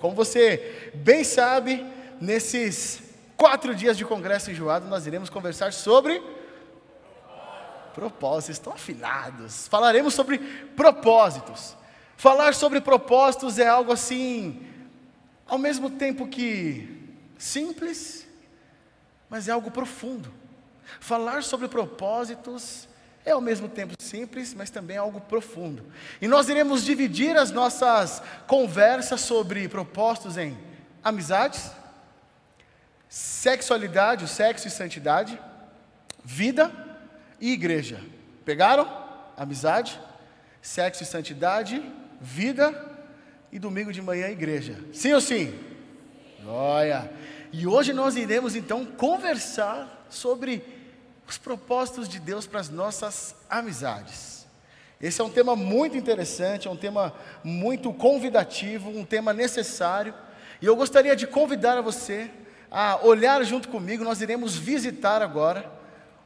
Como você bem sabe, nesses quatro dias de congresso enjoado, nós iremos conversar sobre propósitos. Estão afilados. Falaremos sobre propósitos. Falar sobre propósitos é algo assim, ao mesmo tempo que simples, mas é algo profundo. Falar sobre propósitos é ao mesmo tempo simples, mas também algo profundo. E nós iremos dividir as nossas conversas sobre propósitos em amizades, sexualidade, o sexo e santidade, vida e igreja. Pegaram? Amizade, sexo e santidade, vida e domingo de manhã igreja. Sim ou sim? Olha. E hoje nós iremos então conversar sobre os propósitos de Deus para as nossas amizades. Esse é um tema muito interessante, é um tema muito convidativo, um tema necessário. E eu gostaria de convidar a você a olhar junto comigo. Nós iremos visitar agora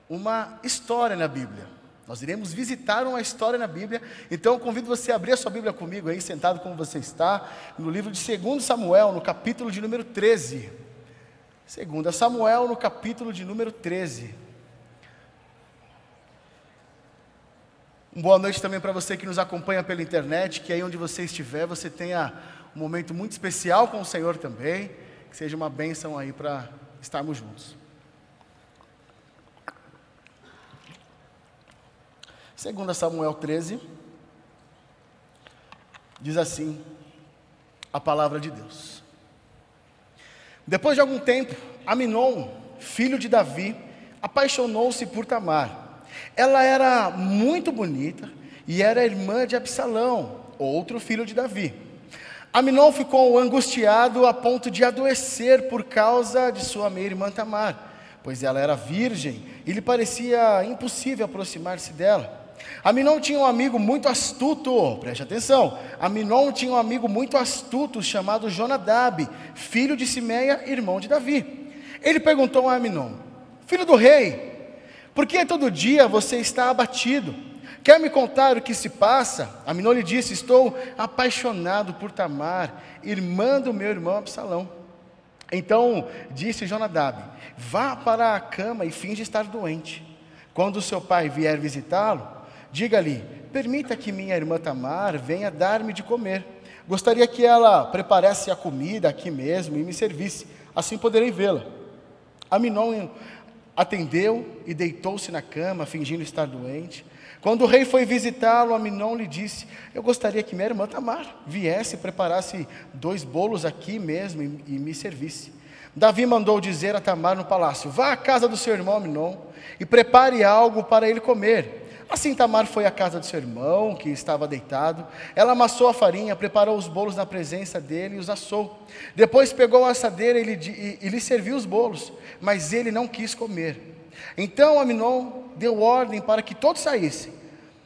uma história na Bíblia. Nós iremos visitar uma história na Bíblia. Então eu convido você a abrir a sua Bíblia comigo aí, sentado como você está, no livro de 2 Samuel, no capítulo de número 13. 2 Samuel, no capítulo de número 13. Boa noite também para você que nos acompanha pela internet, que aí onde você estiver, você tenha um momento muito especial com o Senhor também, que seja uma bênção aí para estarmos juntos. Segunda Samuel 13 diz assim a palavra de Deus. Depois de algum tempo, Aminon, filho de Davi, apaixonou-se por Tamar ela era muito bonita e era irmã de Absalão, outro filho de Davi. Aminon ficou angustiado a ponto de adoecer por causa de sua meia-irmã Tamar, pois ela era virgem e lhe parecia impossível aproximar-se dela. Aminon tinha um amigo muito astuto, preste atenção. Aminon tinha um amigo muito astuto chamado Jonadab, filho de Simeia, irmão de Davi. Ele perguntou a Aminon: Filho do rei, por que todo dia você está abatido? Quer me contar o que se passa? Aminon lhe disse: Estou apaixonado por Tamar, irmã do meu irmão Absalão. Então disse Jonadab: Vá para a cama e finge estar doente. Quando seu pai vier visitá-lo, diga-lhe: Permita que minha irmã Tamar venha dar-me de comer. Gostaria que ela preparasse a comida aqui mesmo e me servisse, assim poderei vê-la. Aminon atendeu e deitou-se na cama, fingindo estar doente. Quando o rei foi visitá-lo, Aminon lhe disse: Eu gostaria que minha irmã Tamar viesse e preparasse dois bolos aqui mesmo e, e me servisse. Davi mandou dizer a Tamar no palácio: Vá à casa do seu irmão Aminon e prepare algo para ele comer. Assim Tamar foi à casa do seu irmão, que estava deitado. Ela amassou a farinha, preparou os bolos na presença dele e os assou. Depois pegou a assadeira e lhe, e, e lhe serviu os bolos, mas ele não quis comer. Então Aminon deu ordem para que todos saíssem.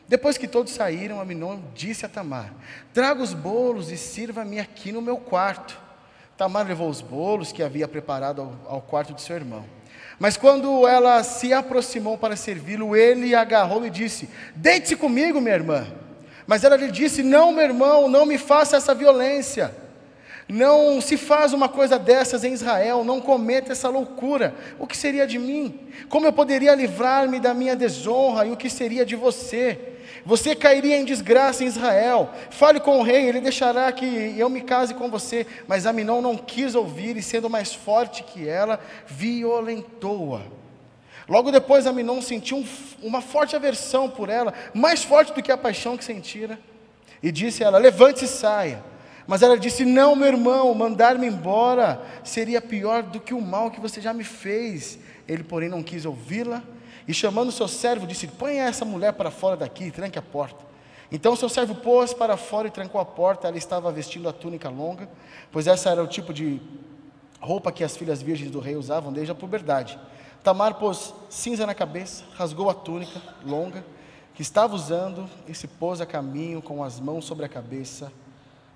Depois que todos saíram, Aminon disse a Tamar: Traga os bolos e sirva-me aqui no meu quarto. Tamar levou os bolos que havia preparado ao, ao quarto de seu irmão. Mas quando ela se aproximou para servi-lo, ele agarrou e disse: Deite-se comigo, minha irmã. Mas ela lhe disse: Não, meu irmão, não me faça essa violência. Não se faz uma coisa dessas em Israel, não cometa essa loucura. O que seria de mim? Como eu poderia livrar-me da minha desonra e o que seria de você? Você cairia em desgraça em Israel. Fale com o rei, ele deixará que eu me case com você. Mas Aminon não quis ouvir e, sendo mais forte que ela, violentou-a. Logo depois, Aminon sentiu um, uma forte aversão por ela, mais forte do que a paixão que sentira, e disse a ela: Levante-se e saia. Mas ela disse: Não, meu irmão, mandar-me embora seria pior do que o mal que você já me fez. Ele, porém, não quis ouvi-la e chamando o seu servo, disse: Põe essa mulher para fora daqui e tranque a porta. Então seu servo pôs para fora e trancou a porta. Ela estava vestindo a túnica longa, pois essa era o tipo de roupa que as filhas virgens do rei usavam desde a puberdade. Tamar pôs cinza na cabeça, rasgou a túnica longa que estava usando e se pôs a caminho com as mãos sobre a cabeça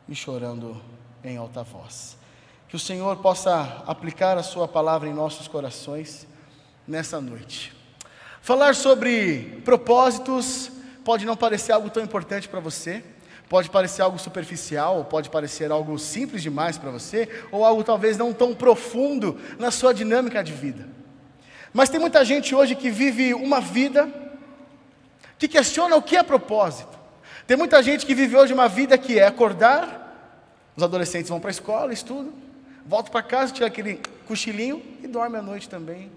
e chorando em alta voz. Que o Senhor possa aplicar a Sua palavra em nossos corações nessa noite. Falar sobre propósitos pode não parecer algo tão importante para você, pode parecer algo superficial, pode parecer algo simples demais para você, ou algo talvez não tão profundo na sua dinâmica de vida. Mas tem muita gente hoje que vive uma vida que questiona o que é propósito. Tem muita gente que vive hoje uma vida que é acordar, os adolescentes vão para a escola, estudam, voltam para casa, tiram aquele cochilinho e dormem à noite também.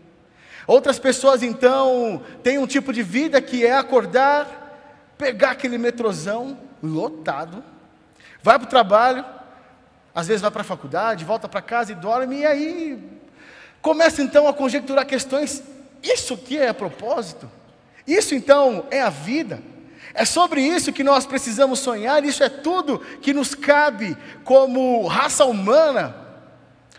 Outras pessoas então têm um tipo de vida que é acordar, pegar aquele metrozão lotado, vai para o trabalho, às vezes vai para a faculdade, volta para casa e dorme, e aí começa então a conjecturar questões: isso que é propósito? Isso então é a vida? É sobre isso que nós precisamos sonhar, isso é tudo que nos cabe como raça humana.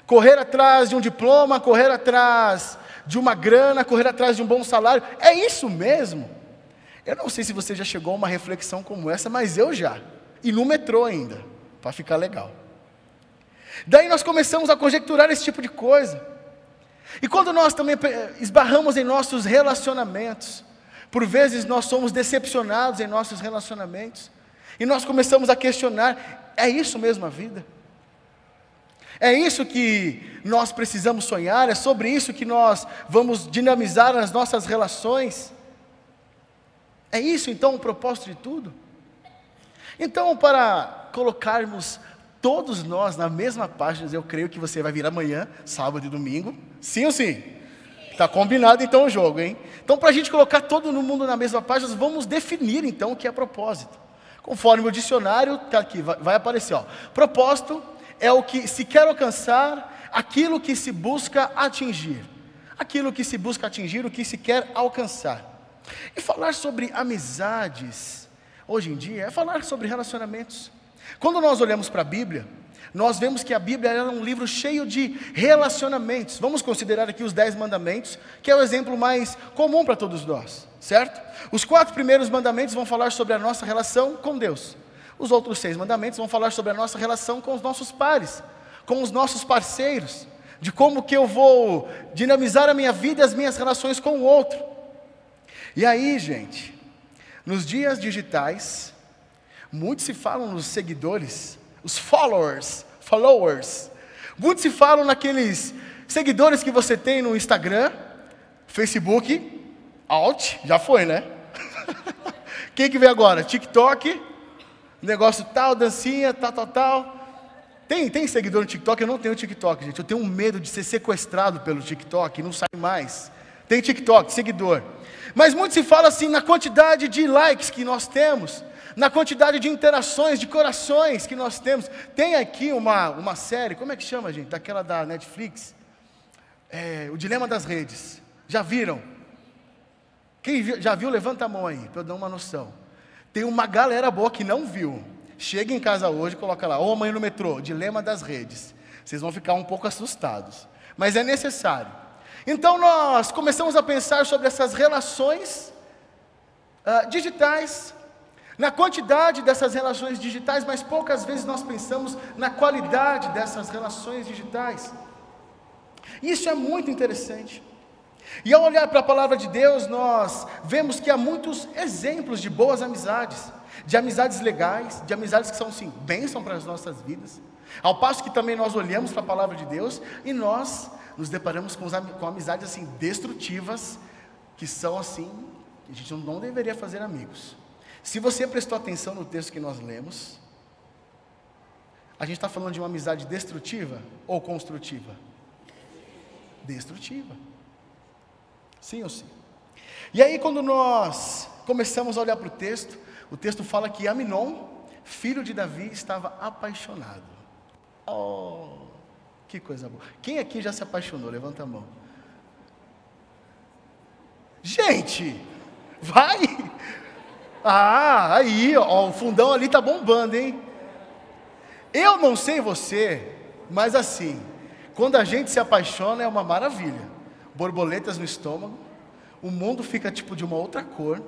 Correr atrás de um diploma, correr atrás de uma grana, correr atrás de um bom salário, é isso mesmo. Eu não sei se você já chegou a uma reflexão como essa, mas eu já. E no metrô ainda, para ficar legal. Daí nós começamos a conjecturar esse tipo de coisa. E quando nós também esbarramos em nossos relacionamentos, por vezes nós somos decepcionados em nossos relacionamentos, e nós começamos a questionar: é isso mesmo a vida? É isso que nós precisamos sonhar, é sobre isso que nós vamos dinamizar as nossas relações. É isso então o propósito de tudo? Então, para colocarmos todos nós na mesma página, eu creio que você vai vir amanhã, sábado e domingo. Sim ou sim? Está combinado então o jogo, hein? Então, para a gente colocar todo mundo na mesma página, vamos definir então o que é propósito. Conforme o dicionário, está aqui, vai, aparecer, ó. Propósito é o que se quer alcançar, aquilo que se busca atingir. Aquilo que se busca atingir, o que se quer alcançar. E falar sobre amizades, hoje em dia, é falar sobre relacionamentos. Quando nós olhamos para a Bíblia, nós vemos que a Bíblia é um livro cheio de relacionamentos. Vamos considerar aqui os dez mandamentos, que é o exemplo mais comum para todos nós, certo? Os quatro primeiros mandamentos vão falar sobre a nossa relação com Deus. Os outros seis mandamentos vão falar sobre a nossa relação com os nossos pares, com os nossos parceiros, de como que eu vou dinamizar a minha vida e as minhas relações com o outro. E aí, gente, nos dias digitais, muitos se falam nos seguidores, os followers, followers. Muitos se falam naqueles seguidores que você tem no Instagram, Facebook, alt, já foi, né? Quem que vem agora? TikTok, negócio tal, dancinha, tal, tal, tal. Tem, tem seguidor no TikTok? Eu não tenho TikTok, gente. Eu tenho um medo de ser sequestrado pelo TikTok e não sair mais. Tem TikTok, seguidor. Mas muito se fala assim na quantidade de likes que nós temos, na quantidade de interações, de corações que nós temos. Tem aqui uma, uma série, como é que chama, gente? Daquela da Netflix. É, o Dilema das Redes. Já viram? Quem já viu, levanta a mão aí, para eu dar uma noção. Tem uma galera boa que não viu. Chega em casa hoje coloca lá, ô mãe no metrô, Dilema das Redes. Vocês vão ficar um pouco assustados. Mas é necessário. Então nós começamos a pensar sobre essas relações uh, digitais, na quantidade dessas relações digitais, mas poucas vezes nós pensamos na qualidade dessas relações digitais. Isso é muito interessante. E ao olhar para a palavra de Deus, nós vemos que há muitos exemplos de boas amizades, de amizades legais, de amizades que são sim bênção para as nossas vidas. Ao passo que também nós olhamos para a palavra de Deus e nós nos deparamos com, com amizades assim destrutivas, que são assim, que a gente não deveria fazer amigos. Se você prestou atenção no texto que nós lemos, a gente está falando de uma amizade destrutiva ou construtiva? Destrutiva. Sim ou sim? E aí, quando nós começamos a olhar para o texto, o texto fala que Aminon, filho de Davi, estava apaixonado. Oh, que coisa boa. Quem aqui já se apaixonou? Levanta a mão. Gente, vai! Ah, aí, ó, o fundão ali tá bombando, hein? Eu não sei você, mas assim, quando a gente se apaixona é uma maravilha. Borboletas no estômago, o mundo fica tipo de uma outra cor.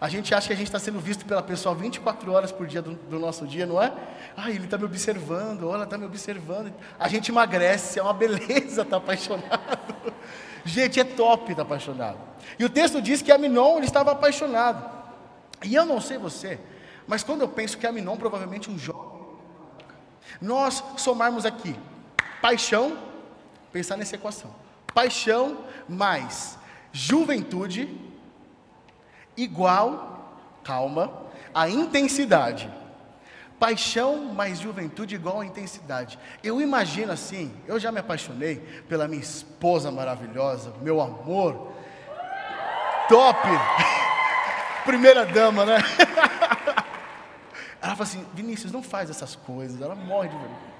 A gente acha que a gente está sendo visto pela pessoa 24 horas por dia do, do nosso dia, não é? Ah, ele está me observando, ou ela está me observando. A gente emagrece, é uma beleza estar tá apaixonado. Gente, é top estar tá apaixonado. E o texto diz que Aminon ele estava apaixonado. E eu não sei você, Mas quando eu penso que Aminon provavelmente um jovem, nós somarmos aqui paixão, pensar nessa equação. Paixão mais juventude igual, calma, a intensidade. Paixão mais juventude igual a intensidade. Eu imagino assim, eu já me apaixonei pela minha esposa maravilhosa, meu amor. Top! Primeira dama, né? Ela fala assim: Vinícius, não faz essas coisas. Ela morre de vergonha.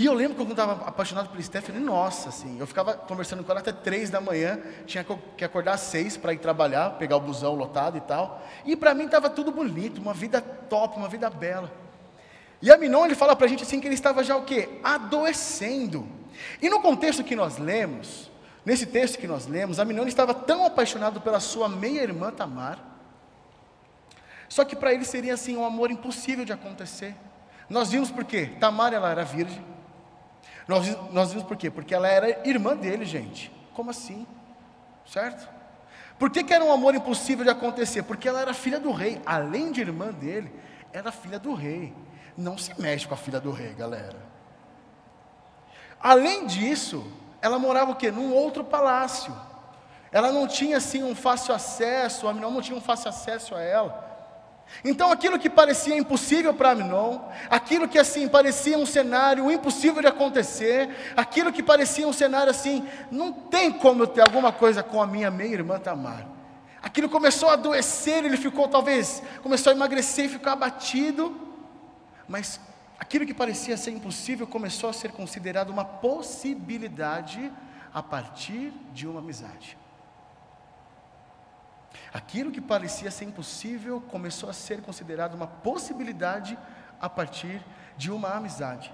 E eu lembro quando eu estava apaixonado pelo Stephanie, nossa, assim, eu ficava conversando com ela até três da manhã, tinha que acordar às seis para ir trabalhar, pegar o busão lotado e tal. E para mim estava tudo bonito, uma vida top, uma vida bela. E a Minon, ele fala para a gente assim que ele estava já o quê? Adoecendo. E no contexto que nós lemos, nesse texto que nós lemos, a Minon estava tão apaixonado pela sua meia-irmã Tamar, só que para ele seria assim um amor impossível de acontecer. Nós vimos por quê? Tamar ela era virgem, nós, nós vimos por quê? Porque ela era irmã dele, gente. Como assim? Certo? Por que, que era um amor impossível de acontecer? Porque ela era filha do rei. Além de irmã dele, era filha do rei. Não se mexe com a filha do rei, galera. Além disso, ela morava o quê? Num outro palácio. Ela não tinha assim um fácil acesso, a Aminon não tinha um fácil acesso a ela. Então aquilo que parecia impossível para Aminon, aquilo que assim parecia um cenário impossível de acontecer, aquilo que parecia um cenário assim, não tem como eu ter alguma coisa com a minha meia irmã Tamar. Aquilo começou a adoecer, ele ficou talvez, começou a emagrecer e ficar abatido, mas aquilo que parecia ser impossível começou a ser considerado uma possibilidade a partir de uma amizade. Aquilo que parecia ser impossível começou a ser considerado uma possibilidade a partir de uma amizade.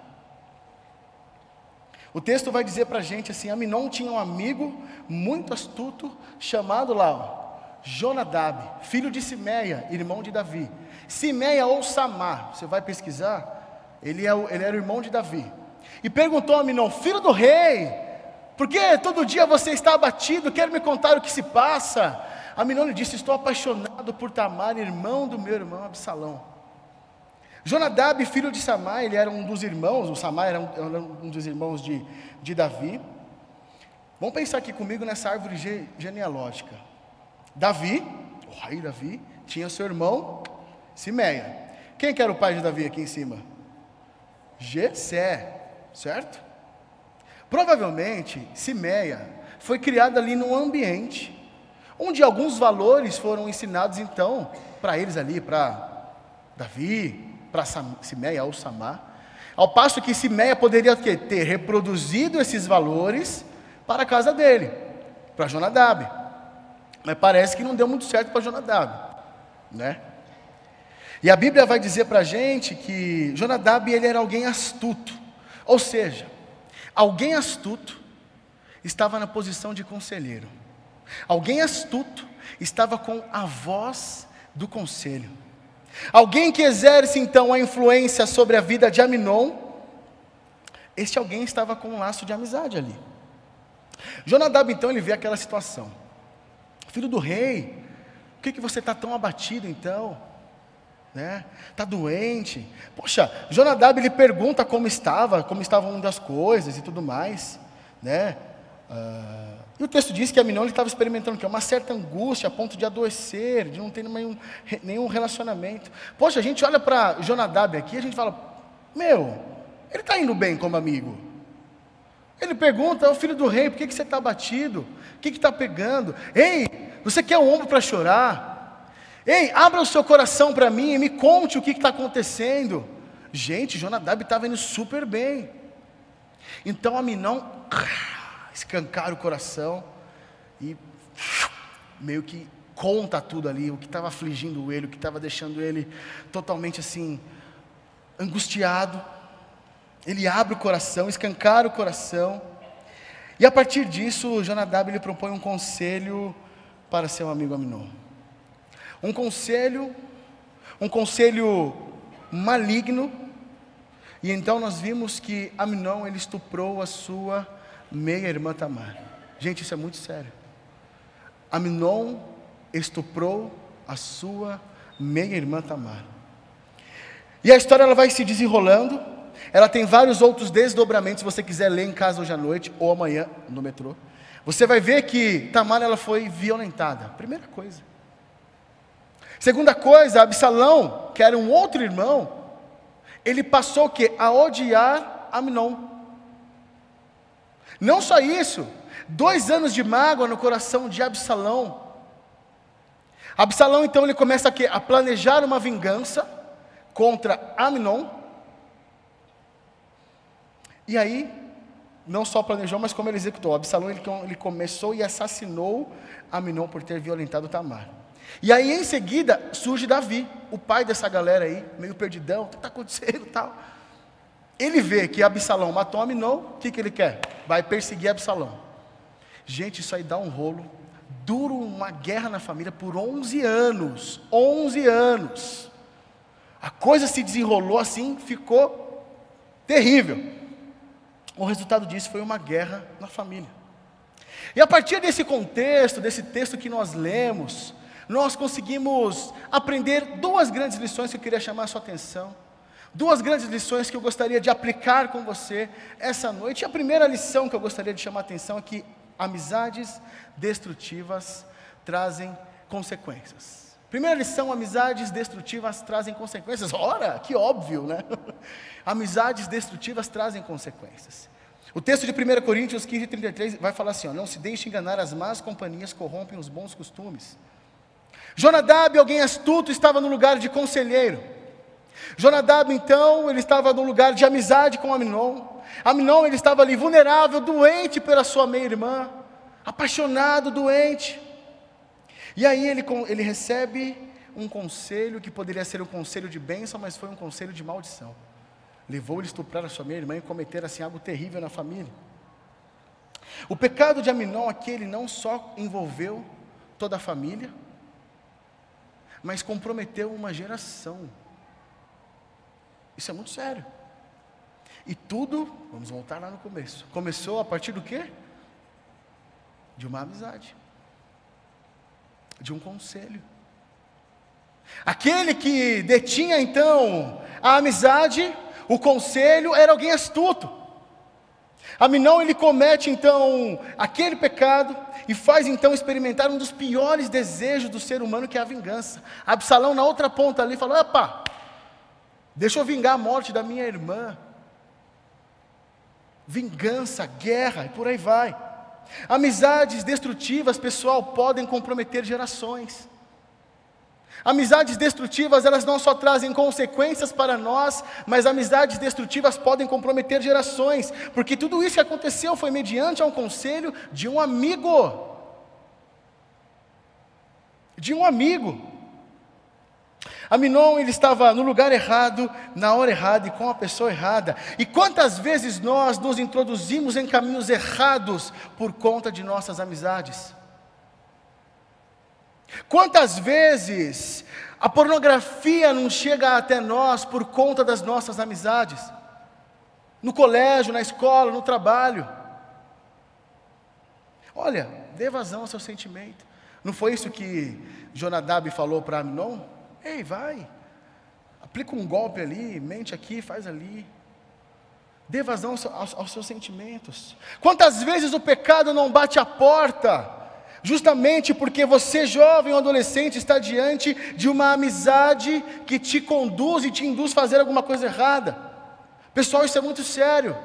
O texto vai dizer para a gente assim: Aminon tinha um amigo muito astuto, chamado lá, ó, Jonadab, filho de Simeia, irmão de Davi. Simeia ou Samar, você vai pesquisar, ele, é, ele era o irmão de Davi. E perguntou a Aminon, filho do rei, por que todo dia você está abatido? Quer me contar o que se passa? Aminon disse: Estou apaixonado por Tamar, irmão do meu irmão Absalão. Jonadab, filho de Samar, ele era um dos irmãos, o Samar era um, era um dos irmãos de, de Davi. Vamos pensar aqui comigo nessa árvore genealógica. Davi, o rei Davi, tinha seu irmão Simeia. Quem que era o pai de Davi aqui em cima? Jessé, certo? Provavelmente, Simeia foi criada ali num ambiente onde alguns valores foram ensinados então para eles ali, para Davi, para Simeia ou Samar, ao passo que Simeia poderia ter reproduzido esses valores para a casa dele, para Jonadab. Mas parece que não deu muito certo para Jonadab, né? E a Bíblia vai dizer para a gente que Jonadab ele era alguém astuto, ou seja, alguém astuto estava na posição de conselheiro. Alguém astuto estava com a voz do conselho. Alguém que exerce então a influência sobre a vida de Aminon, este alguém estava com um laço de amizade ali. Jonadab então ele vê aquela situação. Filho do rei, por que, que você está tão abatido então? Né? Está doente? Poxa, Jonadab ele pergunta como estava, como estavam das coisas e tudo mais, né? Uh, e o texto diz que Aminon estava experimentando que uma certa angústia a ponto de adoecer, de não ter nenhum, nenhum relacionamento. Poxa, a gente olha para Jonadab aqui, a gente fala, meu, ele está indo bem como amigo. Ele pergunta ao filho do rei, por que, que você está abatido? O que está pegando? Ei, você quer um ombro para chorar? Ei, abra o seu coração para mim e me conte o que está acontecendo. Gente, Jonadab estava indo super bem. Então Aminon escancara o coração e meio que conta tudo ali, o que estava afligindo ele, o que estava deixando ele totalmente assim, angustiado. Ele abre o coração, escancara o coração. E a partir disso, Jonadab ele propõe um conselho para seu amigo Aminon. Um conselho, um conselho maligno. E então nós vimos que Aminon ele estuprou a sua meia irmã Tamar. Gente, isso é muito sério. Aminon estuprou a sua meia irmã Tamar. E a história ela vai se desenrolando. Ela tem vários outros desdobramentos, se você quiser ler em casa hoje à noite ou amanhã no metrô. Você vai ver que Tamar ela foi violentada. Primeira coisa. Segunda coisa, Absalão, que era um outro irmão, ele passou o quê? A odiar Amnon. Não só isso, dois anos de mágoa no coração de Absalão. Absalão então ele começa a, a planejar uma vingança contra Amnon. E aí, não só planejou, mas como ele executou. Absalão ele, ele começou e assassinou Amnon por ter violentado Tamar. E aí em seguida surge Davi, o pai dessa galera aí, meio perdidão, o que está acontecendo tal. Ele vê que Absalão matou Aminon, o que, que ele quer? Vai perseguir Absalão. Gente, isso aí dá um rolo. Dura uma guerra na família por 11 anos. 11 anos. A coisa se desenrolou assim, ficou terrível. O resultado disso foi uma guerra na família. E a partir desse contexto, desse texto que nós lemos, nós conseguimos aprender duas grandes lições que eu queria chamar a sua atenção. Duas grandes lições que eu gostaria de aplicar com você essa noite. A primeira lição que eu gostaria de chamar a atenção é que amizades destrutivas trazem consequências. Primeira lição: amizades destrutivas trazem consequências. Ora, que óbvio, né? amizades destrutivas trazem consequências. O texto de 1 Coríntios 15, 33 vai falar assim: ó, Não se deixe enganar, as más companhias corrompem os bons costumes. Jonadab, alguém astuto, estava no lugar de conselheiro. Jonadab, então, ele estava no lugar de amizade com Aminon. Aminon, ele estava ali vulnerável, doente pela sua meia-irmã, apaixonado, doente. E aí ele, ele recebe um conselho que poderia ser um conselho de bênção, mas foi um conselho de maldição. Levou ele a estuprar a sua meia-irmã e cometer assim algo terrível na família. O pecado de Aminon aqui, ele não só envolveu toda a família, mas comprometeu uma geração. Isso é muito sério. E tudo, vamos voltar lá no começo. Começou a partir do quê? De uma amizade. De um conselho. Aquele que detinha então a amizade, o conselho era alguém astuto. Aminão ele comete então aquele pecado e faz então experimentar um dos piores desejos do ser humano que é a vingança. Absalão na outra ponta ali falou: "Opa, deixa eu vingar a morte da minha irmã". Vingança, guerra e por aí vai. Amizades destrutivas, pessoal, podem comprometer gerações. Amizades destrutivas, elas não só trazem consequências para nós, mas amizades destrutivas podem comprometer gerações, porque tudo isso que aconteceu foi mediante um conselho de um amigo. De um amigo. Aminon ele estava no lugar errado, na hora errada e com a pessoa errada. E quantas vezes nós nos introduzimos em caminhos errados por conta de nossas amizades? Quantas vezes a pornografia não chega até nós por conta das nossas amizades? No colégio, na escola, no trabalho. Olha, dê vazão ao seu sentimento. Não foi isso que Jonadab falou para Aminon? Ei, vai, aplica um golpe ali, mente aqui, faz ali. Dê vazão aos, aos, seus sentimentos. Quantas vezes o pecado não bate a porta? justamente porque você, jovem ou adolescente, está diante de uma amizade que te conduz e te induz a fazer alguma coisa errada. Pessoal, isso é muito sério.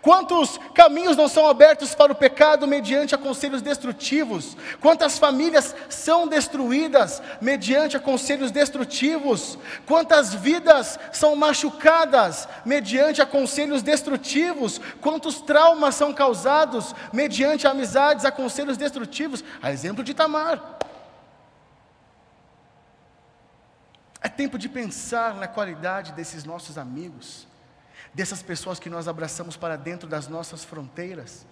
Quantos caminhos não são abertos para o pecado mediante aconselhos destrutivos? Quantas famílias são destruídas mediante aconselhos destrutivos? Quantas vidas são machucadas mediante aconselhos destrutivos? Quantos traumas são causados mediante amizades, aconselhos destrutivos? A exemplo de Tamar. É tempo de pensar na qualidade desses nossos amigos dessas pessoas que nós abraçamos para dentro das nossas fronteiras.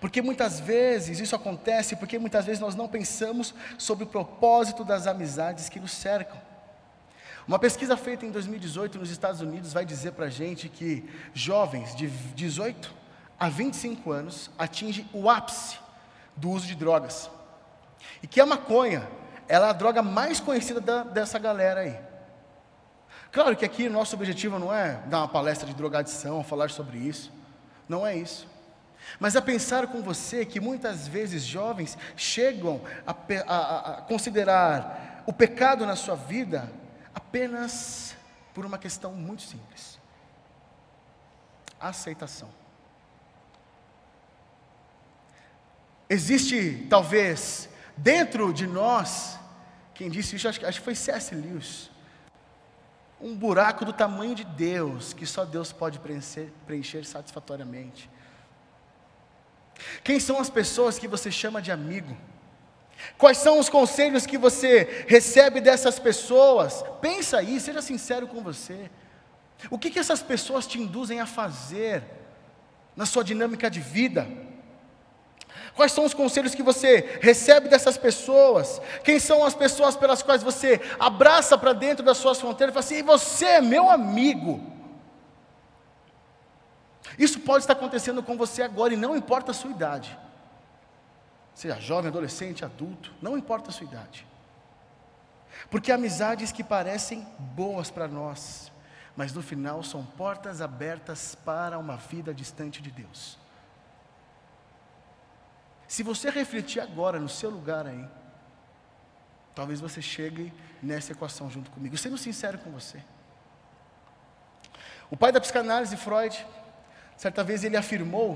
Porque muitas vezes isso acontece porque muitas vezes nós não pensamos sobre o propósito das amizades que nos cercam. Uma pesquisa feita em 2018 nos Estados Unidos vai dizer para a gente que jovens de 18 a 25 anos atingem o ápice do uso de drogas. E que a maconha, ela é a droga mais conhecida da, dessa galera aí. Claro que aqui nosso objetivo não é dar uma palestra de drogadição, falar sobre isso. Não é isso. Mas a pensar com você que muitas vezes jovens chegam a, a, a considerar o pecado na sua vida apenas por uma questão muito simples: aceitação. Existe, talvez, dentro de nós, quem disse isso, acho, que foi C.S. Lewis, um buraco do tamanho de Deus, que só Deus pode preencher, preencher satisfatoriamente. Quem são as pessoas que você chama de amigo? Quais são os conselhos que você recebe dessas pessoas? Pensa aí, seja sincero com você. O que, que essas pessoas te induzem a fazer na sua dinâmica de vida? Quais são os conselhos que você recebe dessas pessoas? Quem são as pessoas pelas quais você abraça para dentro das suas fronteiras e fala assim: você é meu amigo. Isso pode estar acontecendo com você agora e não importa a sua idade. Seja jovem, adolescente, adulto, não importa a sua idade. Porque amizades que parecem boas para nós, mas no final são portas abertas para uma vida distante de Deus. Se você refletir agora no seu lugar aí, talvez você chegue nessa equação junto comigo. Sendo sincero com você. O pai da psicanálise, Freud, certa vez ele afirmou,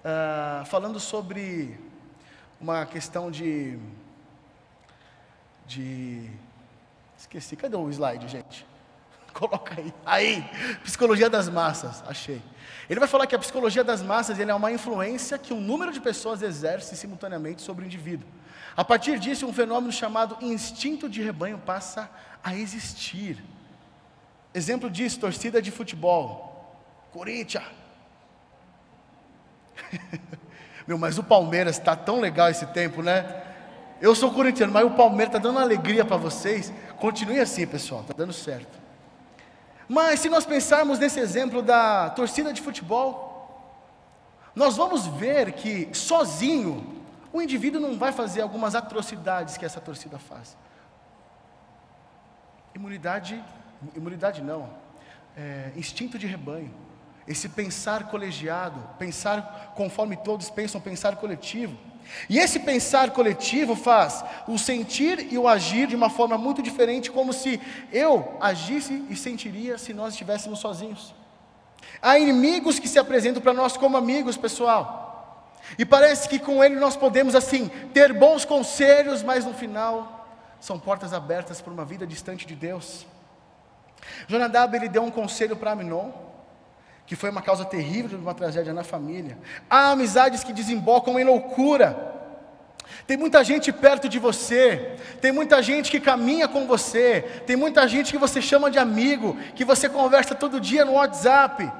uh, falando sobre uma questão de, de. Esqueci, cadê o slide, gente? Coloca aí. Aí, psicologia das massas, achei. Ele vai falar que a psicologia das massas é uma influência que um número de pessoas exerce simultaneamente sobre o indivíduo. A partir disso, um fenômeno chamado instinto de rebanho passa a existir. Exemplo disso, torcida de futebol. Corinthians. Meu, mas o Palmeiras está tão legal esse tempo, né? Eu sou corintiano, mas o Palmeiras está dando alegria para vocês. Continue assim, pessoal, está dando certo. Mas se nós pensarmos nesse exemplo da torcida de futebol, nós vamos ver que sozinho o indivíduo não vai fazer algumas atrocidades que essa torcida faz. Imunidade, imunidade não, é, instinto de rebanho, esse pensar colegiado, pensar conforme todos pensam, pensar coletivo. E esse pensar coletivo faz o sentir e o agir de uma forma muito diferente, como se eu agisse e sentiria se nós estivéssemos sozinhos. Há inimigos que se apresentam para nós como amigos, pessoal. E parece que com ele nós podemos assim ter bons conselhos, mas no final são portas abertas para uma vida distante de Deus. Jonadab ele deu um conselho para Aminon, que foi uma causa terrível de uma tragédia na família. Há amizades que desembocam em loucura. Tem muita gente perto de você, tem muita gente que caminha com você, tem muita gente que você chama de amigo, que você conversa todo dia no WhatsApp.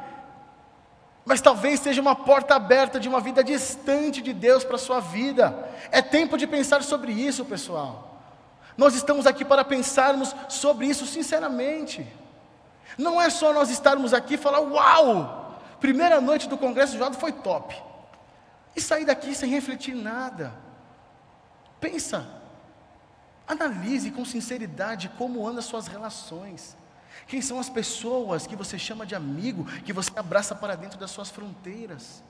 Mas talvez seja uma porta aberta de uma vida distante de Deus para a sua vida. É tempo de pensar sobre isso, pessoal. Nós estamos aqui para pensarmos sobre isso sinceramente. Não é só nós estarmos aqui e falar, uau, primeira noite do Congresso Jovem foi top. E sair daqui sem refletir nada. Pensa, analise com sinceridade como andam as suas relações. Quem são as pessoas que você chama de amigo, que você abraça para dentro das suas fronteiras?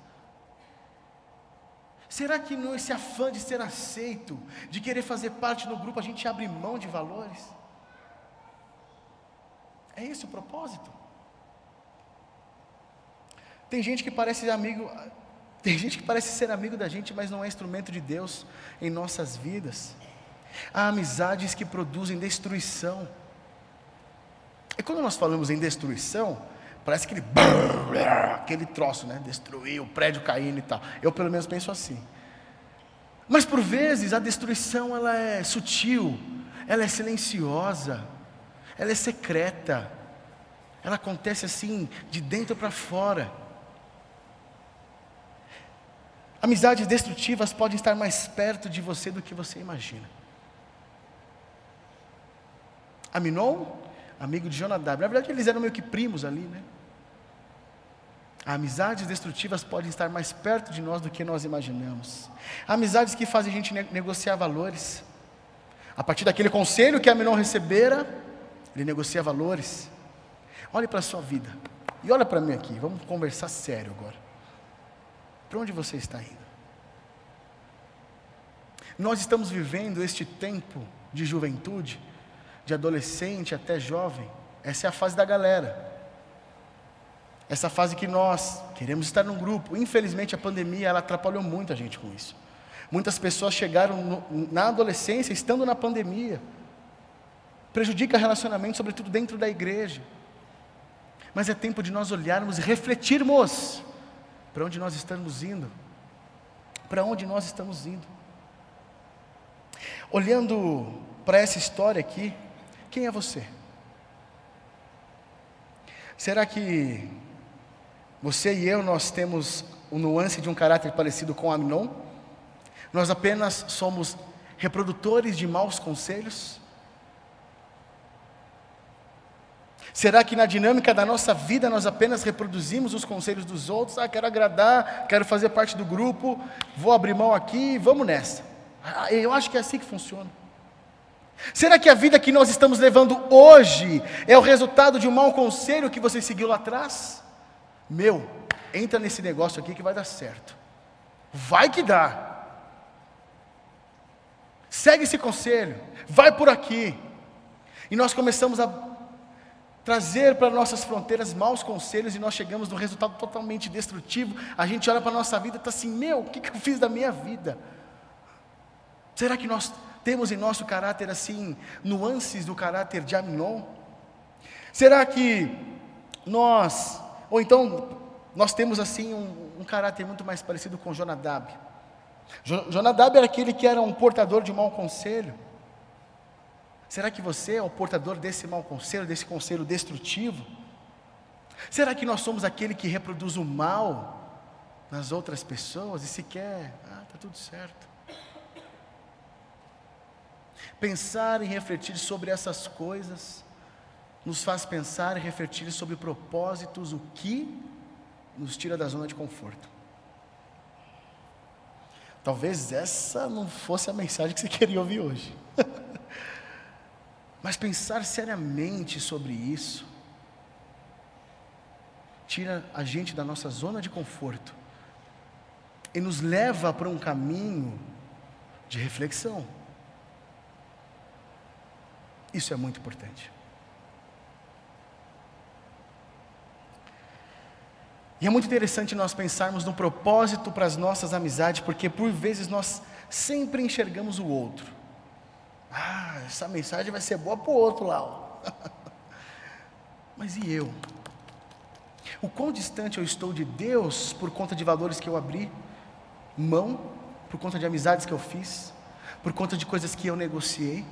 Será que nesse afã de ser aceito, de querer fazer parte do grupo, a gente abre mão de valores? É esse o propósito. Tem gente que parece amigo, tem gente que parece ser amigo da gente, mas não é instrumento de Deus em nossas vidas. Há amizades que produzem destruição. E quando nós falamos em destruição, parece aquele aquele troço, né? Destruir o prédio caindo e tal. Eu pelo menos penso assim. Mas por vezes a destruição ela é sutil, ela é silenciosa ela é secreta, ela acontece assim, de dentro para fora. Amizades destrutivas podem estar mais perto de você do que você imagina. Aminon, amigo de Jonadab, na verdade eles eram meio que primos ali, né? Amizades destrutivas podem estar mais perto de nós do que nós imaginamos. Amizades que fazem a gente negociar valores. A partir daquele conselho que Aminon recebera, ele negocia valores. Olhe para a sua vida e olha para mim aqui, vamos conversar sério agora. Para onde você está indo? Nós estamos vivendo este tempo de juventude, de adolescente até jovem, essa é a fase da galera. Essa fase que nós queremos estar num grupo. Infelizmente a pandemia ela atrapalhou muito a gente com isso. Muitas pessoas chegaram no, na adolescência estando na pandemia. Prejudica relacionamento, sobretudo dentro da igreja. Mas é tempo de nós olharmos e refletirmos para onde nós estamos indo. Para onde nós estamos indo. Olhando para essa história aqui, quem é você? Será que você e eu nós temos o nuance de um caráter parecido com Aminon? Nós apenas somos reprodutores de maus conselhos? Será que na dinâmica da nossa vida nós apenas reproduzimos os conselhos dos outros? Ah, quero agradar, quero fazer parte do grupo, vou abrir mão aqui, vamos nessa. Ah, eu acho que é assim que funciona. Será que a vida que nós estamos levando hoje é o resultado de um mau conselho que você seguiu lá atrás? Meu, entra nesse negócio aqui que vai dar certo. Vai que dá. Segue esse conselho, vai por aqui. E nós começamos a trazer para nossas fronteiras maus conselhos e nós chegamos num resultado totalmente destrutivo. A gente olha para a nossa vida e está assim: meu, o que, que eu fiz da minha vida? Será que nós temos em nosso caráter assim, nuances do caráter de Aminon? Será que nós, ou então, nós temos assim um, um caráter muito mais parecido com Jonadab? Jonadab era aquele que era um portador de mau conselho. Será que você é o portador desse mau conselho, desse conselho destrutivo? Será que nós somos aquele que reproduz o mal nas outras pessoas e se quer, ah, está tudo certo? Pensar e refletir sobre essas coisas nos faz pensar e refletir sobre propósitos, o que nos tira da zona de conforto. Talvez essa não fosse a mensagem que você queria ouvir hoje. Mas pensar seriamente sobre isso tira a gente da nossa zona de conforto e nos leva para um caminho de reflexão. Isso é muito importante. E é muito interessante nós pensarmos no propósito para as nossas amizades, porque por vezes nós sempre enxergamos o outro. Ah, essa mensagem vai ser boa para o outro lá. Mas e eu? O quão distante eu estou de Deus por conta de valores que eu abri mão, por conta de amizades que eu fiz, por conta de coisas que eu negociei?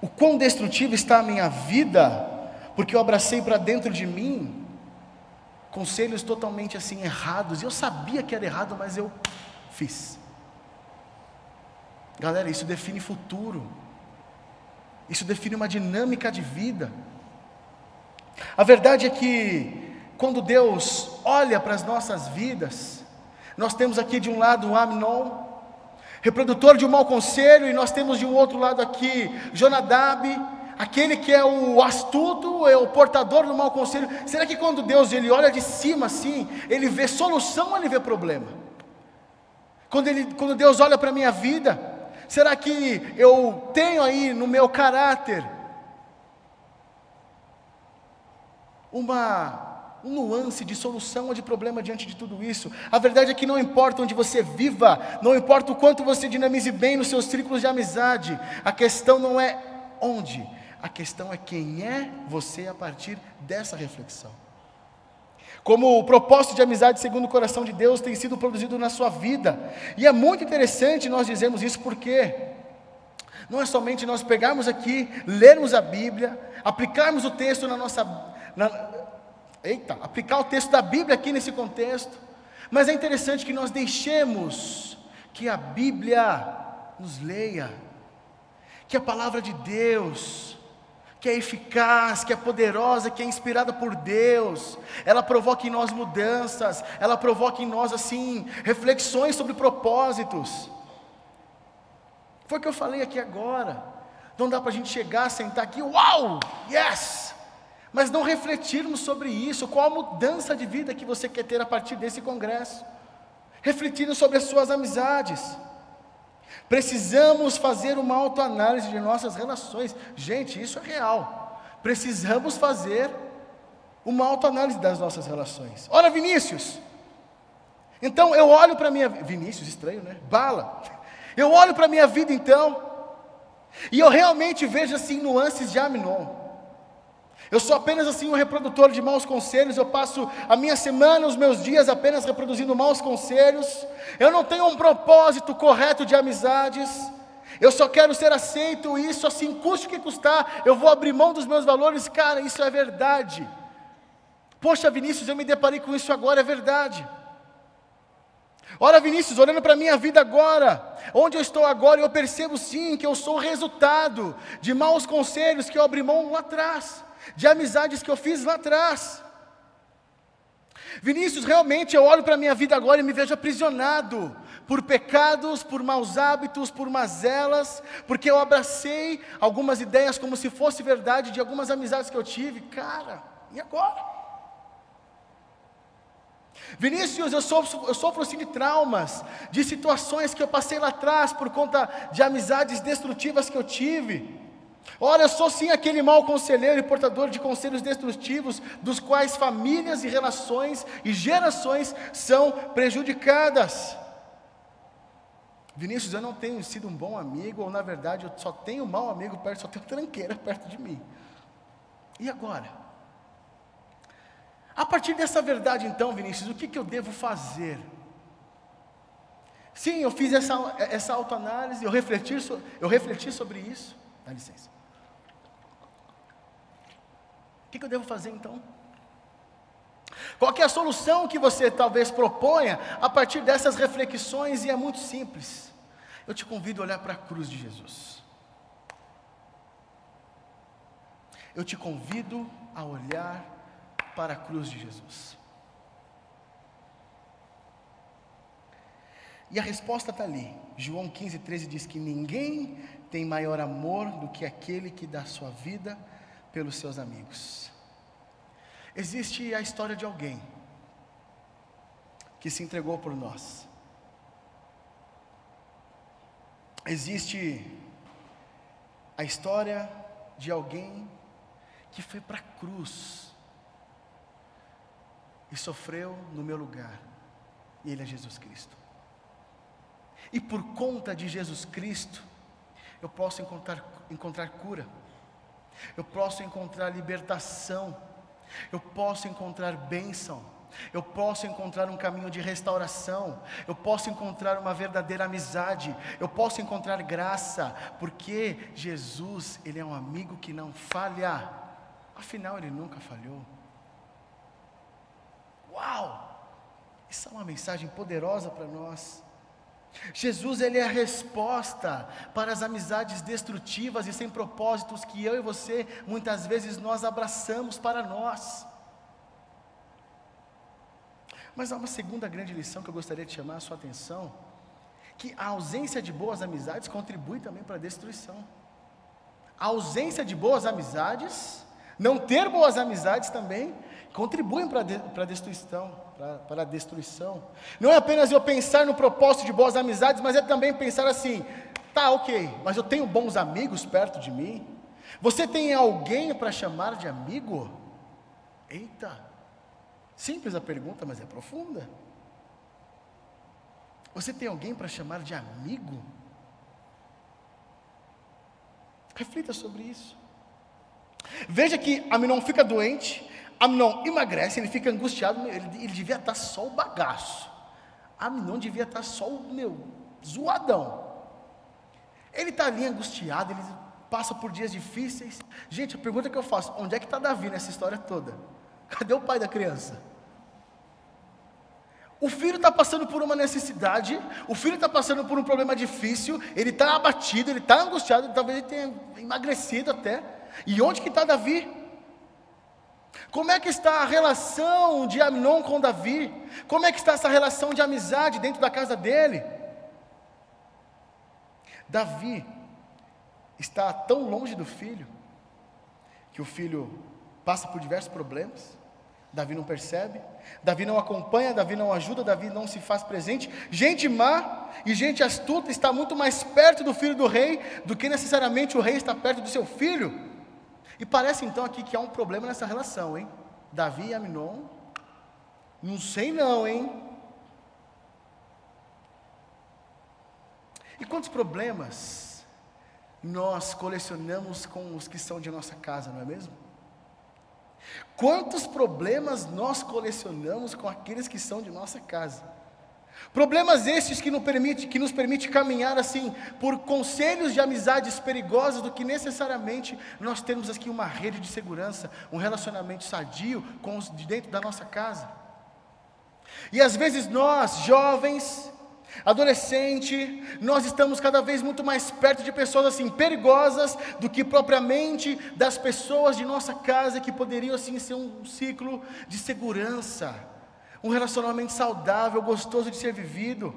o quão destrutiva está a minha vida, porque eu abracei para dentro de mim conselhos totalmente assim errados. Eu sabia que era errado, mas eu fiz. Galera, isso define futuro. Isso define uma dinâmica de vida. A verdade é que quando Deus olha para as nossas vidas, nós temos aqui de um lado o Amnon, reprodutor de um mau conselho, e nós temos de um outro lado aqui Jonadab, aquele que é o astuto, é o portador do mau conselho. Será que quando Deus ele olha de cima assim, ele vê solução ou ele vê problema? Quando, ele, quando Deus olha para a minha vida, será que eu tenho aí no meu caráter uma um nuance de solução ou de problema diante de tudo isso. A verdade é que não importa onde você viva, não importa o quanto você dinamize bem nos seus círculos de amizade, a questão não é onde, a questão é quem é você a partir dessa reflexão. Como o propósito de amizade segundo o coração de Deus tem sido produzido na sua vida, e é muito interessante nós dizermos isso porque não é somente nós pegarmos aqui, lermos a Bíblia, aplicarmos o texto na nossa, na, eita, aplicar o texto da Bíblia aqui nesse contexto. Mas é interessante que nós deixemos que a Bíblia nos leia, que a palavra de Deus, que é eficaz, que é poderosa, que é inspirada por Deus, ela provoque em nós mudanças, ela provoque em nós assim reflexões sobre propósitos. Foi o que eu falei aqui agora. Não dá para a gente chegar, sentar aqui, uau, yes! Mas não refletirmos sobre isso, qual a mudança de vida que você quer ter a partir desse congresso. Refletindo sobre as suas amizades. Precisamos fazer uma autoanálise de nossas relações. Gente, isso é real. Precisamos fazer uma autoanálise das nossas relações. Ora, Vinícius. Então eu olho para minha Vinícius, estranho, né? Bala. Eu olho para minha vida então, e eu realmente vejo assim nuances de Aminon. Eu sou apenas assim um reprodutor de maus conselhos, eu passo a minha semana, os meus dias apenas reproduzindo maus conselhos. Eu não tenho um propósito correto de amizades. Eu só quero ser aceito, isso assim, custe o que custar, eu vou abrir mão dos meus valores, cara, isso é verdade. Poxa, Vinícius, eu me deparei com isso agora, é verdade. Ora, Vinícius, olhando para a minha vida agora, onde eu estou agora, eu percebo sim que eu sou resultado de maus conselhos que eu abri mão lá atrás, de amizades que eu fiz lá atrás. Vinícius, realmente eu olho para a minha vida agora e me vejo aprisionado por pecados, por maus hábitos, por mazelas, porque eu abracei algumas ideias como se fosse verdade de algumas amizades que eu tive. Cara, e agora? Vinícius, eu sofro, eu sofro assim de traumas, de situações que eu passei lá atrás por conta de amizades destrutivas que eu tive. Ora, sou sim aquele mau conselheiro e portador de conselhos destrutivos, dos quais famílias e relações e gerações são prejudicadas. Vinícius, eu não tenho sido um bom amigo, ou na verdade eu só tenho um mau amigo perto, só tenho tranqueira perto de mim. E agora? A partir dessa verdade, então, Vinícius, o que, que eu devo fazer? Sim, eu fiz essa, essa autoanálise, eu refleti, eu refleti sobre isso. Dá licença. O que, eu devo fazer então? Qual é a solução que você talvez proponha a partir dessas reflexões? E é muito simples. Eu te convido a olhar para a cruz de Jesus. Eu te convido a olhar para a cruz de Jesus. E a resposta está ali. João 15, 13 diz que ninguém tem maior amor do que aquele que dá sua vida pelos seus amigos. Existe a história de alguém que se entregou por nós. Existe a história de alguém que foi para a cruz e sofreu no meu lugar. E Ele é Jesus Cristo. E por conta de Jesus Cristo, eu posso encontrar, encontrar cura, eu posso encontrar libertação, eu posso encontrar bênção, eu posso encontrar um caminho de restauração, eu posso encontrar uma verdadeira amizade, eu posso encontrar graça, porque Jesus, Ele é um amigo que não falha, afinal, Ele nunca falhou. Uau! Isso é uma mensagem poderosa para nós. Jesus ele é a resposta para as amizades destrutivas e sem propósitos que eu e você muitas vezes nós abraçamos para nós. Mas há uma segunda grande lição que eu gostaria de chamar a sua atenção, que a ausência de boas amizades contribui também para a destruição. A ausência de boas amizades, não ter boas amizades também contribuem para a destruição, para a destruição. Não é apenas eu pensar no propósito de boas amizades, mas é também pensar assim: tá, ok, mas eu tenho bons amigos perto de mim. Você tem alguém para chamar de amigo? Eita, simples a pergunta, mas é profunda. Você tem alguém para chamar de amigo? Reflita sobre isso. Veja que Aminon fica doente, Aminon emagrece, ele fica angustiado, ele, ele devia estar só o bagaço. Aminon devia estar só o meu, zoadão. Ele está ali angustiado, ele passa por dias difíceis. Gente, a pergunta que eu faço: onde é que está Davi nessa história toda? Cadê o pai da criança? O filho está passando por uma necessidade, o filho está passando por um problema difícil, ele está abatido, ele está angustiado, talvez ele tenha emagrecido até. E onde que está Davi? Como é que está a relação de Amnon com Davi? Como é que está essa relação de amizade dentro da casa dele? Davi, está tão longe do filho, que o filho passa por diversos problemas. Davi não percebe, Davi não acompanha, Davi não ajuda, Davi não se faz presente. Gente má e gente astuta está muito mais perto do filho do rei do que necessariamente o rei está perto do seu filho. E parece então aqui que há um problema nessa relação, hein? Davi e Aminon. Não sei não, hein? E quantos problemas nós colecionamos com os que são de nossa casa, não é mesmo? Quantos problemas nós colecionamos com aqueles que são de nossa casa? Problemas esses que nos permite, que nos permite caminhar assim por conselhos de amizades perigosas do que necessariamente nós temos aqui uma rede de segurança, um relacionamento sadio com os de dentro da nossa casa. E às vezes nós, jovens, Adolescente, nós estamos cada vez muito mais perto de pessoas assim perigosas do que propriamente das pessoas de nossa casa que poderiam assim ser um ciclo de segurança, um relacionamento saudável, gostoso de ser vivido.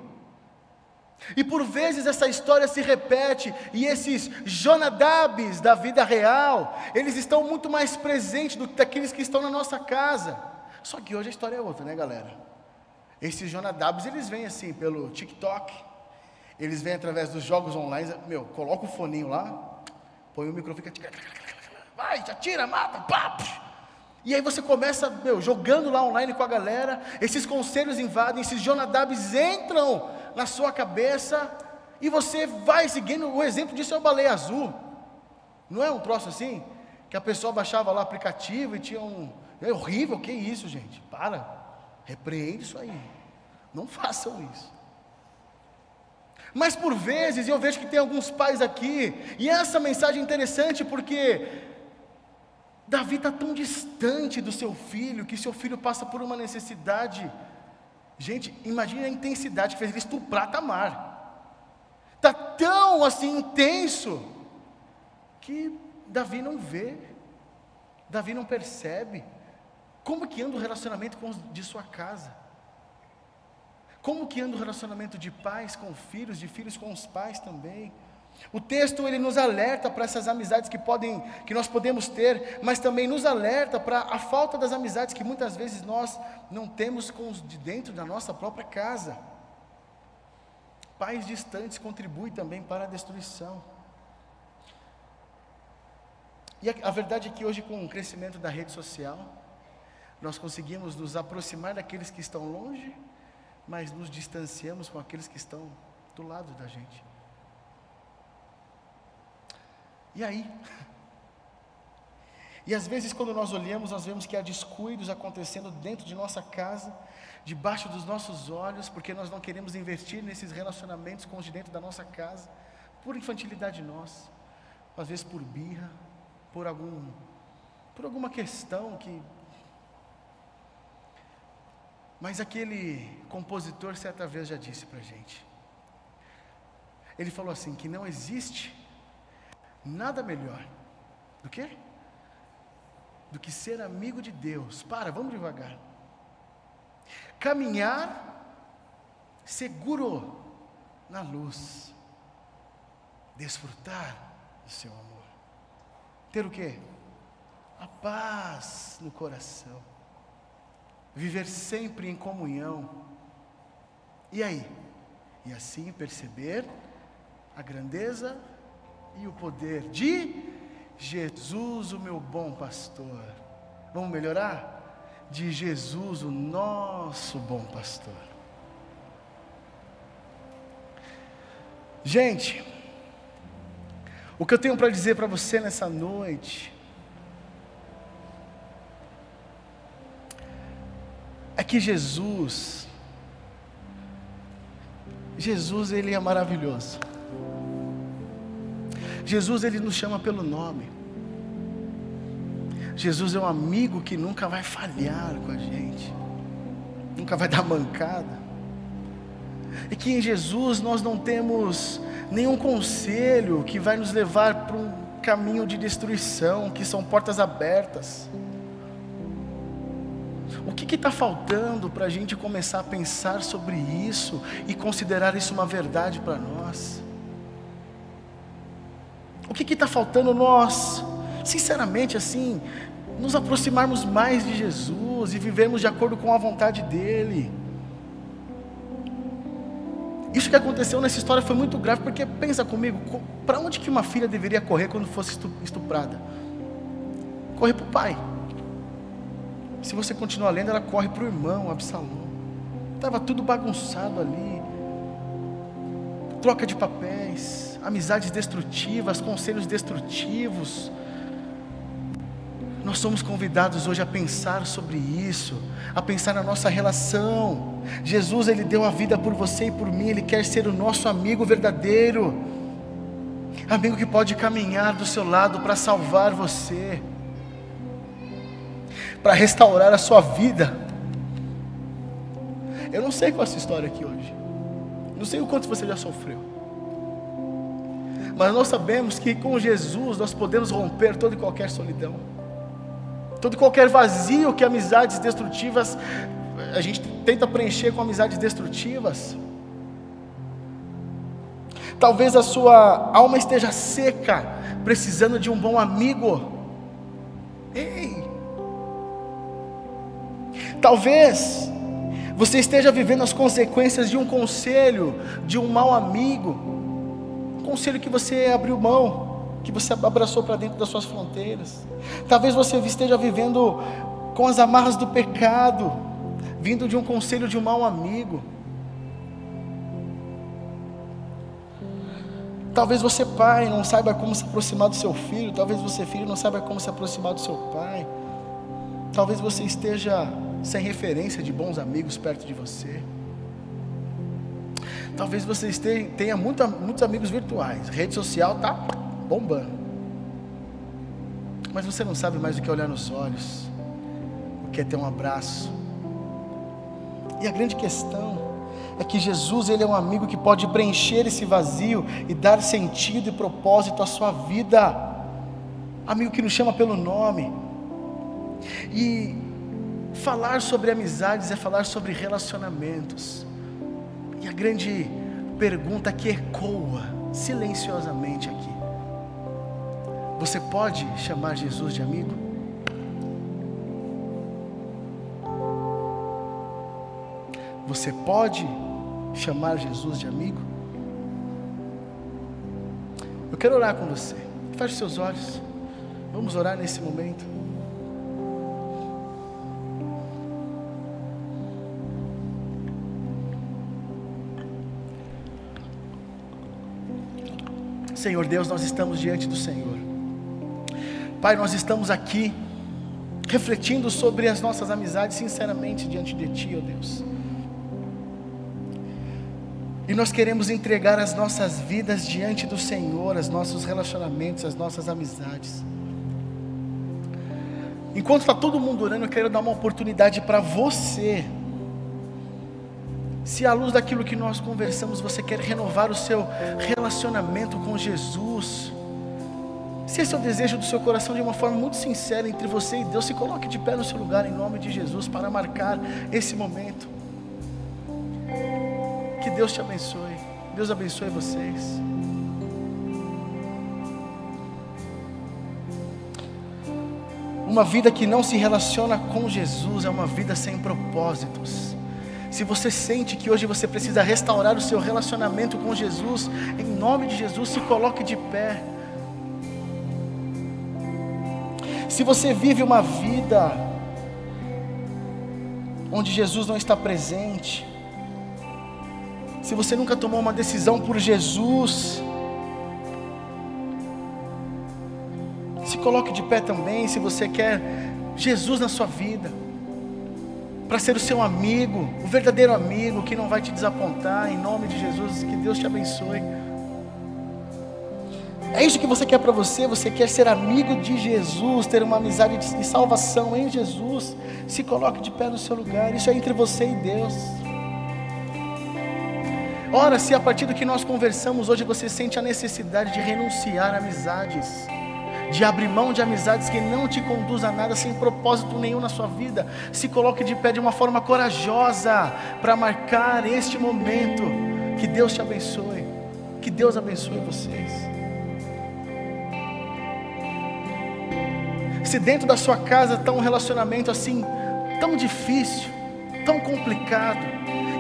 E por vezes essa história se repete, e esses Jonadabes da vida real, eles estão muito mais presentes do que aqueles que estão na nossa casa. Só que hoje a história é outra, né, galera? Esses Jonadabs, eles vêm assim pelo TikTok, eles vêm através dos jogos online, meu, coloca o foninho lá, põe o microfone, fica, vai, atira, mata, pá, e aí você começa, meu, jogando lá online com a galera, esses conselhos invadem, esses Jonadabs entram na sua cabeça, e você vai seguindo, o exemplo disso é o baleia azul, não é um troço assim? Que a pessoa baixava lá aplicativo e tinha um, é horrível, que isso gente, para, Repreende isso aí. Não façam isso. Mas por vezes eu vejo que tem alguns pais aqui, e essa mensagem é interessante porque Davi está tão distante do seu filho, que seu filho passa por uma necessidade. Gente, imagine a intensidade que fez ele estuprar Tamar. Está tão assim intenso, que Davi não vê, Davi não percebe. Como que anda o relacionamento com os de sua casa? Como que anda o relacionamento de pais com filhos, de filhos com os pais também? O texto ele nos alerta para essas amizades que podem, que nós podemos ter, mas também nos alerta para a falta das amizades que muitas vezes nós não temos com os de dentro da nossa própria casa. Pais distantes contribuem também para a destruição. E a, a verdade é que hoje com o crescimento da rede social, nós conseguimos nos aproximar daqueles que estão longe, mas nos distanciamos com aqueles que estão do lado da gente. E aí? E às vezes, quando nós olhamos, nós vemos que há descuidos acontecendo dentro de nossa casa, debaixo dos nossos olhos, porque nós não queremos investir nesses relacionamentos com os de dentro da nossa casa, por infantilidade nossa, às vezes por birra, por algum, por alguma questão que mas aquele compositor certa vez já disse para gente. Ele falou assim: que não existe nada melhor do que? Do que ser amigo de Deus. Para, vamos devagar. Caminhar seguro na luz. Desfrutar do seu amor. Ter o quê? A paz no coração viver sempre em comunhão. E aí? E assim perceber a grandeza e o poder de Jesus, o meu bom pastor. Vamos melhorar? De Jesus, o nosso bom pastor. Gente, o que eu tenho para dizer para você nessa noite é que Jesus, Jesus ele é maravilhoso. Jesus ele nos chama pelo nome. Jesus é um amigo que nunca vai falhar com a gente, nunca vai dar mancada. E que em Jesus nós não temos nenhum conselho que vai nos levar para um caminho de destruição, que são portas abertas. O que está faltando para a gente começar a pensar sobre isso e considerar isso uma verdade para nós? O que está faltando nós, sinceramente, assim, nos aproximarmos mais de Jesus e vivermos de acordo com a vontade dEle. Isso que aconteceu nessa história foi muito grave, porque pensa comigo, para onde que uma filha deveria correr quando fosse estuprada? Correr para o pai. Se você continuar lendo, ela corre para o irmão, Absalão. Estava tudo bagunçado ali. Troca de papéis, amizades destrutivas, conselhos destrutivos. Nós somos convidados hoje a pensar sobre isso, a pensar na nossa relação. Jesus, Ele deu a vida por você e por mim, Ele quer ser o nosso amigo verdadeiro, amigo que pode caminhar do seu lado para salvar você, para restaurar a sua vida. Eu não sei qual é essa história aqui hoje, não sei o quanto você já sofreu, mas nós sabemos que com Jesus nós podemos romper toda e qualquer solidão todo qualquer vazio que amizades destrutivas a gente tenta preencher com amizades destrutivas. Talvez a sua alma esteja seca, precisando de um bom amigo. Ei! Talvez você esteja vivendo as consequências de um conselho, de um mau amigo, conselho que você abriu mão que você abraçou para dentro das suas fronteiras. Talvez você esteja vivendo com as amarras do pecado, vindo de um conselho de um mau amigo. Talvez você, pai, não saiba como se aproximar do seu filho. Talvez você, filho, não saiba como se aproximar do seu pai. Talvez você esteja sem referência de bons amigos perto de você. Talvez você esteja, tenha muita, muitos amigos virtuais. Rede social está bombando. Mas você não sabe mais do que olhar nos olhos, o que é ter um abraço. E a grande questão é que Jesus ele é um amigo que pode preencher esse vazio e dar sentido e propósito à sua vida. Amigo que nos chama pelo nome. E falar sobre amizades é falar sobre relacionamentos. E a grande pergunta que ecoa silenciosamente aqui você pode chamar Jesus de amigo? Você pode chamar Jesus de amigo? Eu quero orar com você. Feche seus olhos. Vamos orar nesse momento. Senhor Deus, nós estamos diante do Senhor. Pai, nós estamos aqui refletindo sobre as nossas amizades sinceramente diante de Ti, ó oh Deus. E nós queremos entregar as nossas vidas diante do Senhor, os nossos relacionamentos, as nossas amizades. Enquanto está todo mundo orando, eu quero dar uma oportunidade para você. Se à luz daquilo que nós conversamos, você quer renovar o seu relacionamento com Jesus, se esse é o desejo do seu coração de uma forma muito sincera entre você e Deus, se coloque de pé no seu lugar em nome de Jesus para marcar esse momento. Que Deus te abençoe. Deus abençoe vocês. Uma vida que não se relaciona com Jesus é uma vida sem propósitos. Se você sente que hoje você precisa restaurar o seu relacionamento com Jesus, em nome de Jesus, se coloque de pé. Se você vive uma vida onde Jesus não está presente, se você nunca tomou uma decisão por Jesus, se coloque de pé também, se você quer Jesus na sua vida, para ser o seu amigo, o verdadeiro amigo que não vai te desapontar, em nome de Jesus, que Deus te abençoe. É isso que você quer para você? Você quer ser amigo de Jesus, ter uma amizade de salvação em Jesus? Se coloque de pé no seu lugar. Isso é entre você e Deus. Ora, se a partir do que nós conversamos hoje você sente a necessidade de renunciar a amizades, de abrir mão de amizades que não te conduzem a nada sem propósito nenhum na sua vida, se coloque de pé de uma forma corajosa para marcar este momento. Que Deus te abençoe. Que Deus abençoe vocês. se dentro da sua casa está um relacionamento assim, tão difícil, tão complicado,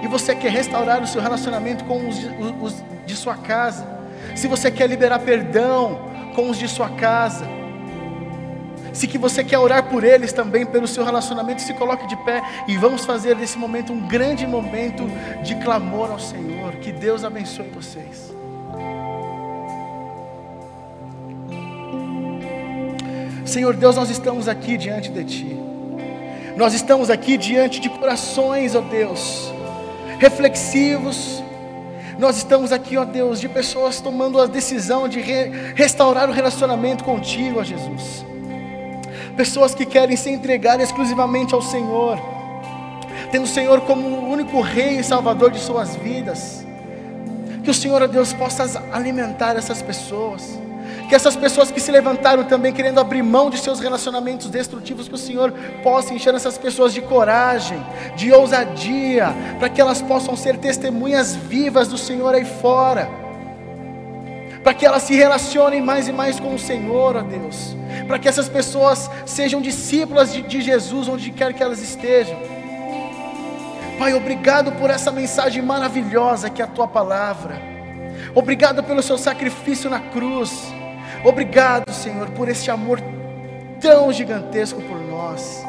e você quer restaurar o seu relacionamento com os, os, os de sua casa, se você quer liberar perdão com os de sua casa, se que você quer orar por eles também, pelo seu relacionamento, se coloque de pé e vamos fazer desse momento um grande momento de clamor ao Senhor. Que Deus abençoe vocês. Senhor Deus, nós estamos aqui diante de Ti. Nós estamos aqui diante de corações, ó Deus, reflexivos. Nós estamos aqui, ó Deus, de pessoas tomando a decisão de re restaurar o relacionamento contigo, ó Jesus pessoas que querem se entregar exclusivamente ao Senhor, tendo o Senhor como o único Rei e Salvador de suas vidas. Que o Senhor, ó Deus, possa alimentar essas pessoas. Que essas pessoas que se levantaram também querendo abrir mão de seus relacionamentos destrutivos, que o Senhor possa encher essas pessoas de coragem, de ousadia, para que elas possam ser testemunhas vivas do Senhor aí fora para que elas se relacionem mais e mais com o Senhor, ó Deus, para que essas pessoas sejam discípulas de, de Jesus onde quer que elas estejam. Pai, obrigado por essa mensagem maravilhosa que é a tua palavra. Obrigado pelo seu sacrifício na cruz. Obrigado, Senhor, por esse amor tão gigantesco por nós.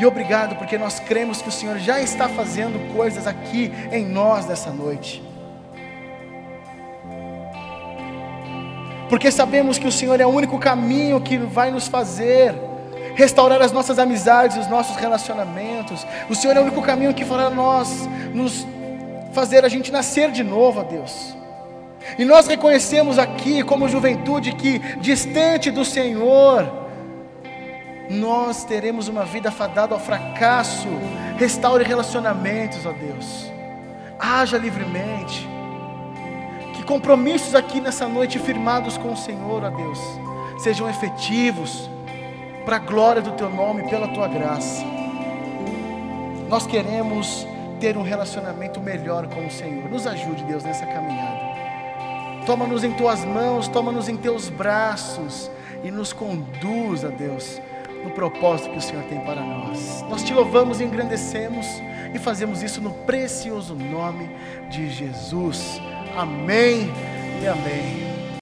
E obrigado porque nós cremos que o Senhor já está fazendo coisas aqui em nós nessa noite. porque sabemos que o Senhor é o único caminho que vai nos fazer restaurar as nossas amizades, os nossos relacionamentos. O Senhor é o único caminho que fará nós nos fazer a gente nascer de novo, ó Deus. E nós reconhecemos aqui, como juventude, que distante do Senhor, nós teremos uma vida fadada ao fracasso. Restaure relacionamentos, ó Deus. Haja livremente compromissos aqui nessa noite firmados com o Senhor, ó Deus, sejam efetivos para a glória do Teu nome, pela Tua graça. Nós queremos ter um relacionamento melhor com o Senhor. Nos ajude, Deus, nessa caminhada. Toma-nos em Tuas mãos, toma-nos em Teus braços e nos conduz, Deus, no propósito que o Senhor tem para nós. Nós te louvamos e engrandecemos e fazemos isso no precioso nome de Jesus. Amém e amém.